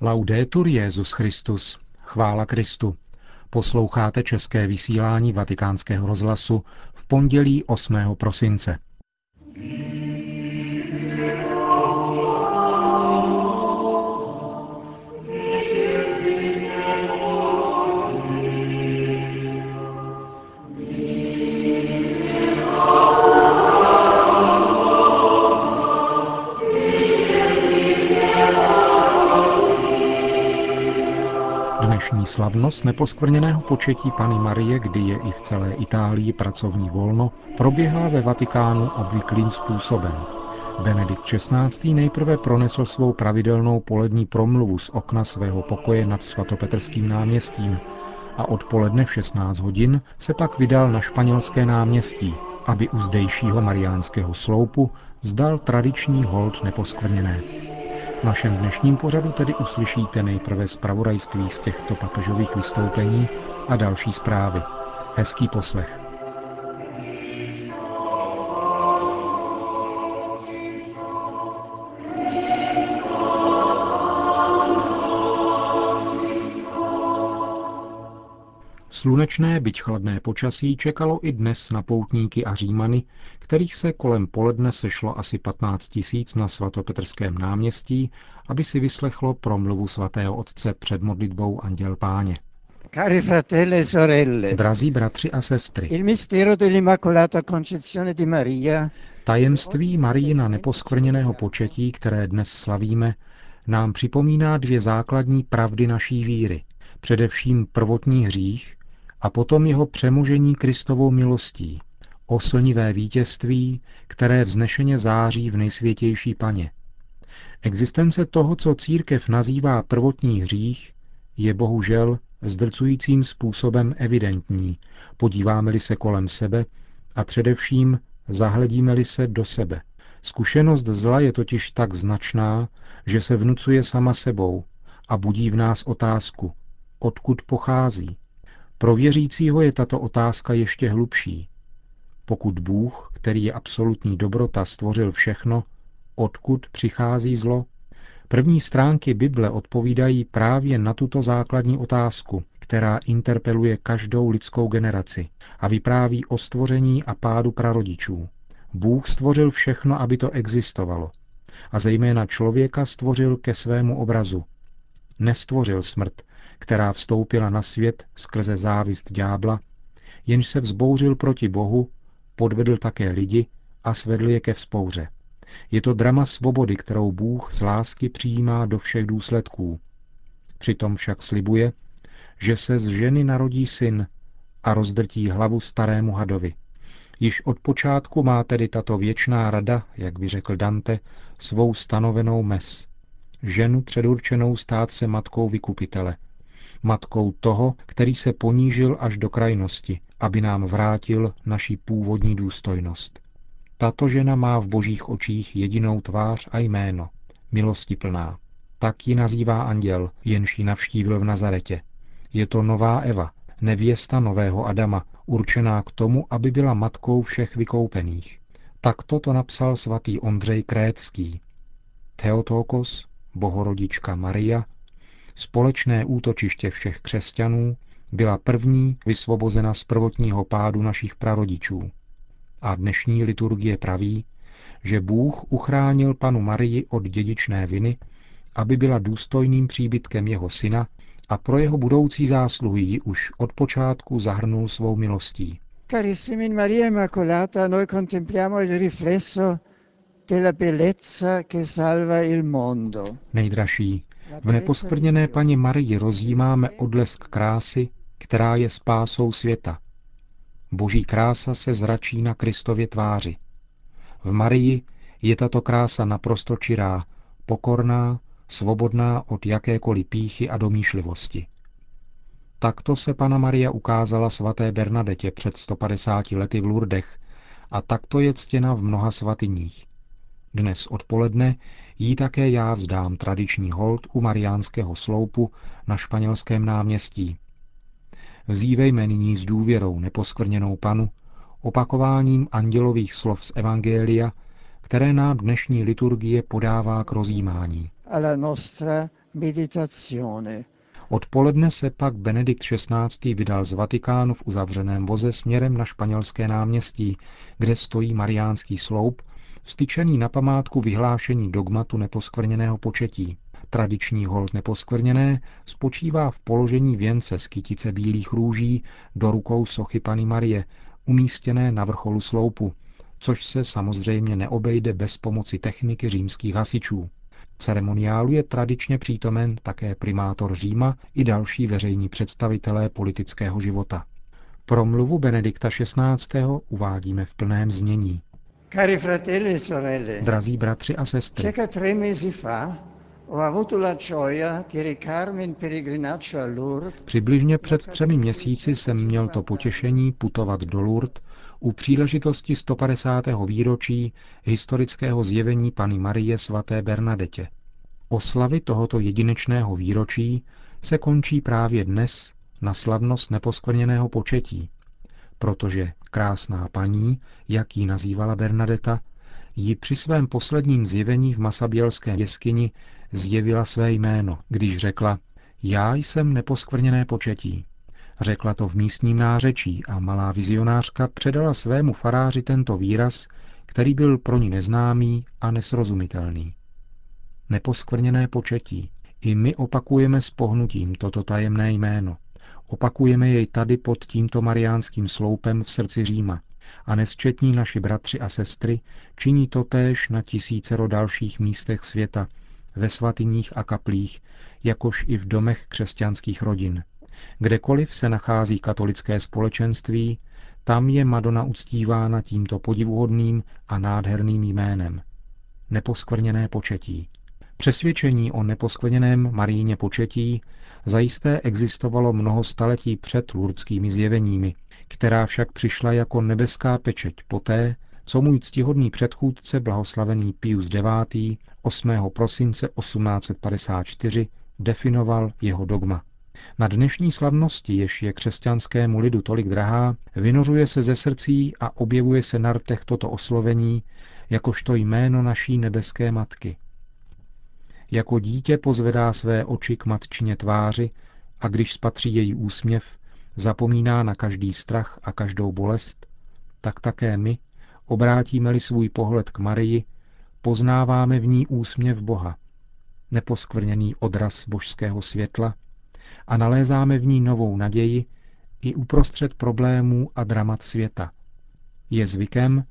Laudetur Jezus Christus. Chvála Kristu. Posloucháte české vysílání Vatikánského rozhlasu v pondělí 8. prosince. Dnešní slavnost neposkvrněného početí Pany Marie, kdy je i v celé Itálii pracovní volno, proběhla ve Vatikánu obvyklým způsobem. Benedikt XVI. nejprve pronesl svou pravidelnou polední promluvu z okna svého pokoje nad svatopetrským náměstím a odpoledne v 16 hodin se pak vydal na španělské náměstí, aby u zdejšího mariánského sloupu vzdal tradiční hold neposkvrněné. V našem dnešním pořadu tedy uslyšíte nejprve zpravodajství z těchto papežových vystoupení a další zprávy. Hezký poslech. Slunečné, byť chladné počasí čekalo i dnes na poutníky a římany, kterých se kolem poledne sešlo asi 15 tisíc na svatopetrském náměstí, aby si vyslechlo promluvu svatého otce před modlitbou Anděl Páně. Cari fratelli e sorelle, Drazí bratři a sestry, il mistero dell'Immacolata Concezione di Maria tajemství Marijina neposkvrněného početí, které dnes slavíme, nám připomíná dvě základní pravdy naší víry. Především prvotní hřích a potom jeho přemožení Kristovou milostí, oslnivé vítězství, které vznešeně září v nejsvětější paně. Existence toho, co církev nazývá prvotní hřích, je bohužel zdrcujícím způsobem evidentní, podíváme-li se kolem sebe a především zahledíme-li se do sebe. Zkušenost zla je totiž tak značná, že se vnucuje sama sebou a budí v nás otázku, odkud pochází. Pro věřícího je tato otázka ještě hlubší. Pokud Bůh, který je absolutní dobrota, stvořil všechno, odkud přichází zlo? První stránky Bible odpovídají právě na tuto základní otázku, která interpeluje každou lidskou generaci a vypráví o stvoření a pádu prarodičů. Bůh stvořil všechno, aby to existovalo. A zejména člověka stvořil ke svému obrazu. Nestvořil smrt, která vstoupila na svět skrze závist ďábla, jenž se vzbouřil proti Bohu, podvedl také lidi a svedl je ke vzpouře. Je to drama svobody, kterou Bůh z lásky přijímá do všech důsledků. Přitom však slibuje, že se z ženy narodí syn a rozdrtí hlavu starému hadovi. Již od počátku má tedy tato věčná rada, jak by řekl Dante, svou stanovenou mes. Ženu předurčenou stát se matkou vykupitele – matkou toho, který se ponížil až do krajnosti, aby nám vrátil naši původní důstojnost. Tato žena má v božích očích jedinou tvář a jméno, milosti plná. Tak ji nazývá anděl, jenž ji navštívil v Nazaretě. Je to nová Eva, nevěsta nového Adama, určená k tomu, aby byla matkou všech vykoupených. Tak toto napsal svatý Ondřej Krétský. Theotokos, bohorodička Maria, společné útočiště všech křesťanů, byla první vysvobozena z prvotního pádu našich prarodičů. A dnešní liturgie praví, že Bůh uchránil panu Marii od dědičné viny, aby byla důstojným příbytkem jeho syna a pro jeho budoucí zásluhy ji už od počátku zahrnul svou milostí. Carissimi Maria Immacolata, noi contempliamo il riflesso della bellezza che salva il mondo. Nejdražší, v neposkvrněné paně Marii rozjímáme odlesk krásy, která je spásou světa. Boží krása se zračí na Kristově tváři. V Marii je tato krása naprosto čirá, pokorná, svobodná od jakékoliv píchy a domýšlivosti. Takto se Pana Maria ukázala svaté Bernadetě před 150 lety v Lurdech a takto je ctěna v mnoha svatyních. Dnes odpoledne jí také já vzdám tradiční hold u mariánského sloupu na španělském náměstí. Vzívejme nyní s důvěrou neposkvrněnou panu, opakováním andělových slov z Evangelia, které nám dnešní liturgie podává k rozjímání. Odpoledne se pak Benedikt XVI. vydal z Vatikánu v uzavřeném voze směrem na španělské náměstí, kde stojí mariánský sloup, vstyčený na památku vyhlášení dogmatu neposkvrněného početí. Tradiční hold neposkvrněné spočívá v položení věnce z kytice bílých růží do rukou sochy Pany Marie, umístěné na vrcholu sloupu, což se samozřejmě neobejde bez pomoci techniky římských hasičů. Ceremoniálu je tradičně přítomen také primátor Říma i další veřejní představitelé politického života. Promluvu Benedikta XVI. uvádíme v plném znění. Cari fratelli e sorelle, Drazí bratři a sestry, circa tre mesi fa ho avuto la gioia di recarmi in pellegrinaggio a Lourdes přibližně před třemi měsíci jsem měl to potěšení putovat do Lourdes u příležitosti 150. výročí historického zjevení Pany Marie svaté Bernadetě. Oslavy tohoto jedinečného výročí se končí právě dnes na slavnost neposkvrněného početí, protože krásná paní, jak ji nazývala Bernadeta, ji při svém posledním zjevení v Masabělské jeskyni zjevila své jméno, když řekla, já jsem neposkvrněné početí. Řekla to v místním nářečí a malá vizionářka předala svému faráři tento výraz, který byl pro ní neznámý a nesrozumitelný. Neposkvrněné početí. I my opakujeme s pohnutím toto tajemné jméno. Opakujeme jej tady pod tímto mariánským sloupem v srdci Říma. A nesčetní naši bratři a sestry činí totéž na tisícero dalších místech světa, ve svatyních a kaplích, jakož i v domech křesťanských rodin. Kdekoliv se nachází katolické společenství, tam je Madonna uctívána tímto podivuhodným a nádherným jménem. Neposkvrněné početí. Přesvědčení o neposkvrněném Maríně početí zajisté existovalo mnoho staletí před lurdskými zjeveními, která však přišla jako nebeská pečeť poté, co můj ctihodný předchůdce blahoslavený Pius IX. 8. prosince 1854 definoval jeho dogma. Na dnešní slavnosti, jež je křesťanskému lidu tolik drahá, vynořuje se ze srdcí a objevuje se na rtech toto oslovení, jakožto jméno naší nebeské matky. Jako dítě pozvedá své oči k matčině tváři a když spatří její úsměv, zapomíná na každý strach a každou bolest, tak také my, obrátíme-li svůj pohled k Marii, poznáváme v ní úsměv Boha, neposkvrněný odraz božského světla a nalézáme v ní novou naději i uprostřed problémů a dramat světa. Je zvykem,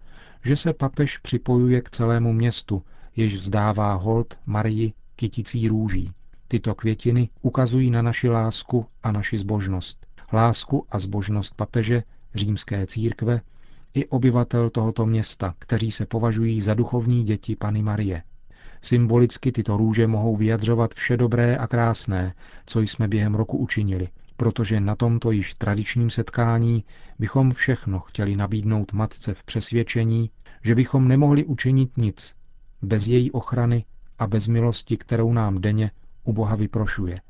že se papež připojuje k celému městu, jež vzdává hold Marii kyticí růží. Tyto květiny ukazují na naši lásku a naši zbožnost. Lásku a zbožnost papeže, římské církve i obyvatel tohoto města, kteří se považují za duchovní děti Pany Marie. Symbolicky tyto růže mohou vyjadřovat vše dobré a krásné, co jsme během roku učinili, protože na tomto již tradičním setkání bychom všechno chtěli nabídnout matce v přesvědčení, že bychom nemohli učinit nic bez její ochrany a bez milosti, kterou nám denně u Boha vyprošuje.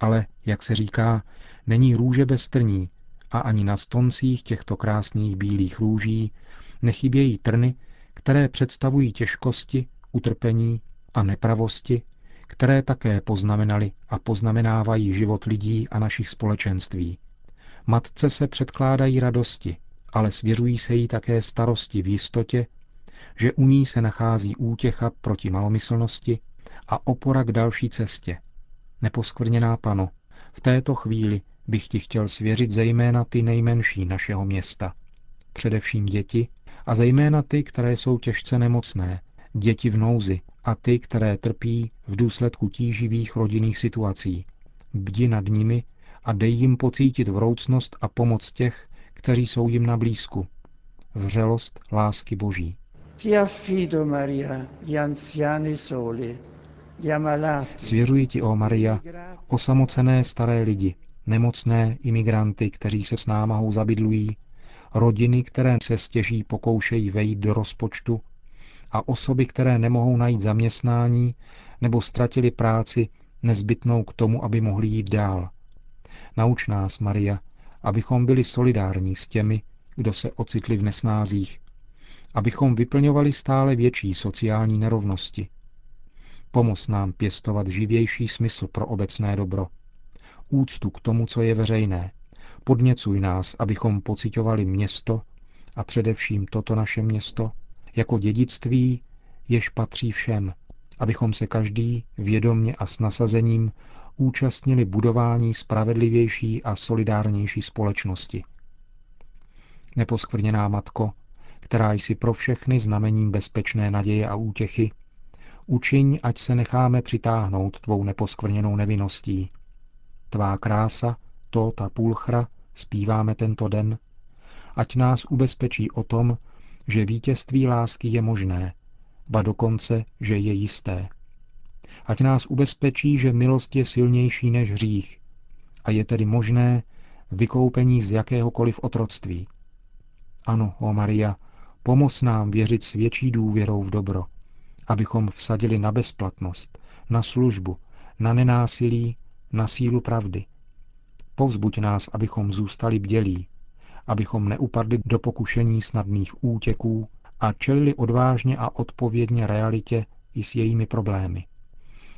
Ale, jak se říká, není růže bez trní a ani na stoncích těchto krásných bílých růží nechybějí trny, které představují těžkosti, utrpení a nepravosti, které také poznamenali a poznamenávají život lidí a našich společenství. Matce se předkládají radosti, ale svěřují se jí také starosti v jistotě, že u ní se nachází útěcha proti malomyslnosti a opora k další cestě. Neposkvrněná pano, v této chvíli bych ti chtěl svěřit zejména ty nejmenší našeho města. Především děti a zejména ty, které jsou těžce nemocné, děti v nouzi a ty, které trpí v důsledku tíživých rodinných situací. Bdi nad nimi a dej jim pocítit vroucnost a pomoc těch, kteří jsou jim na blízku. Vřelost lásky Boží. Ti affido, Maria, gli anziani soli, gli ammalati, Svěřuji ti, o Maria, osamocené staré lidi, nemocné imigranty, kteří se s námahou zabydlují, rodiny, které se stěží pokoušejí vejít do rozpočtu a osoby, které nemohou najít zaměstnání nebo ztratili práci nezbytnou k tomu, aby mohli jít dál. Nauč nás, Maria, abychom byli solidární s těmi, kdo se ocitli v nesnázích, abychom vyplňovali stále větší sociální nerovnosti. Pomoz nám pěstovat živější smysl pro obecné dobro. Úctu k tomu, co je veřejné. Podněcuj nás, abychom pocitovali město a především toto naše město jako dědictví, jež patří všem, abychom se každý vědomně a s nasazením účastnili budování spravedlivější a solidárnější společnosti. Neposkvrněná matko, která jsi pro všechny znamením bezpečné naděje a útěchy, učiň, ať se necháme přitáhnout tvou neposkvrněnou nevinností. Tvá krása, to ta půlchra, zpíváme tento den, ať nás ubezpečí o tom, že vítězství lásky je možné, ba dokonce, že je jisté. Ať nás ubezpečí, že milost je silnější než hřích a je tedy možné vykoupení z jakéhokoliv otroctví. Ano, o Maria, pomoz nám věřit s větší důvěrou v dobro, abychom vsadili na bezplatnost, na službu, na nenásilí, na sílu pravdy. Povzbuď nás, abychom zůstali bdělí, abychom neupadli do pokušení snadných útěků a čelili odvážně a odpovědně realitě i s jejími problémy.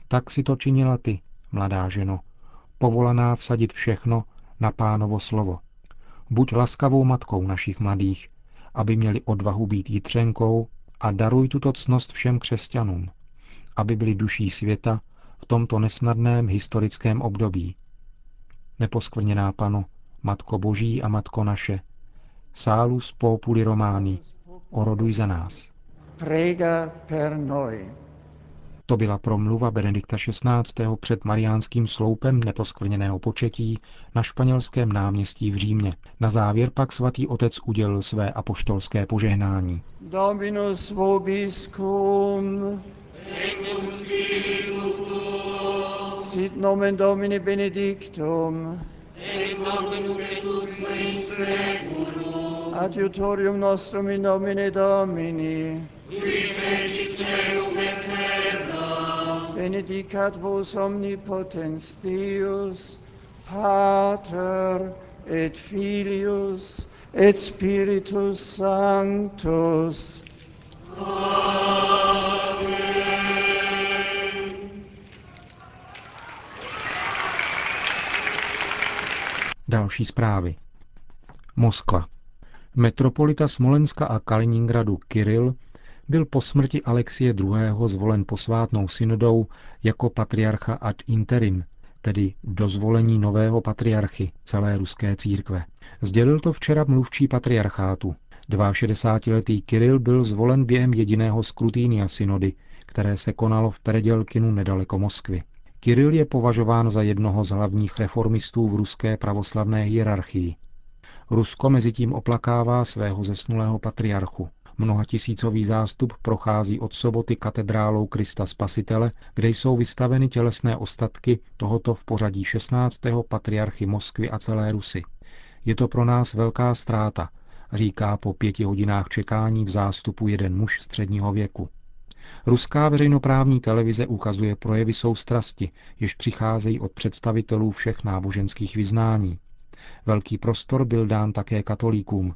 Tak si to činila ty, mladá ženo, povolaná vsadit všechno na pánovo slovo. Buď laskavou matkou našich mladých, aby měli odvahu být jitřenkou a daruj tuto cnost všem křesťanům, aby byli duší světa v tomto nesnadném historickém období. Neposkvrněná pano, Matko Boží a Matko naše, Salus populi Románi, oroduj za nás. Prega per noi. To byla promluva Benedikta XVI. před mariánským sloupem neposkvrněného početí na španělském náměstí v Římě. Na závěr pak svatý otec udělil své apoštolské požehnání. Dominus vobiscum. Sit nomen Domini benedictum. Adiutorium nostrum in nomine Domini. Benedicat vos omnipotens Deus, Pater et Filius et Spiritus Sanctus. Další zprávy. Moskva. Metropolita Smolenska a Kaliningradu Kiril byl po smrti Alexie II. zvolen posvátnou synodou jako patriarcha ad interim, tedy dozvolení nového patriarchy celé ruské církve. Sdělil to včera mluvčí patriarchátu. 62-letý Kiril byl zvolen během jediného skrutínia synody, které se konalo v Peredělkinu nedaleko Moskvy. Kiril je považován za jednoho z hlavních reformistů v ruské pravoslavné hierarchii. Rusko mezi tím oplakává svého zesnulého patriarchu. Mnoha tisícový zástup prochází od soboty katedrálou Krista Spasitele, kde jsou vystaveny tělesné ostatky tohoto v pořadí 16. patriarchy Moskvy a celé Rusy. Je to pro nás velká ztráta, říká po pěti hodinách čekání v zástupu jeden muž středního věku. Ruská veřejnoprávní televize ukazuje projevy soustrasti, jež přicházejí od představitelů všech náboženských vyznání. Velký prostor byl dán také katolíkům,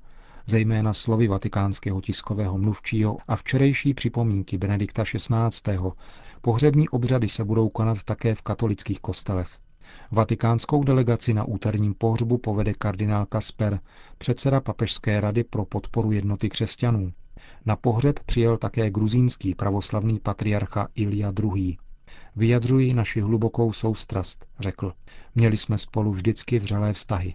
zejména slovy vatikánského tiskového mluvčího a včerejší připomínky Benedikta XVI. Pohřební obřady se budou konat také v katolických kostelech. Vatikánskou delegaci na úterním pohřbu povede kardinál Kasper, předseda Papežské rady pro podporu jednoty křesťanů. Na pohřeb přijel také gruzínský pravoslavný patriarcha Ilia II. Vyjadřuji naši hlubokou soustrast, řekl. Měli jsme spolu vždycky vřelé vztahy.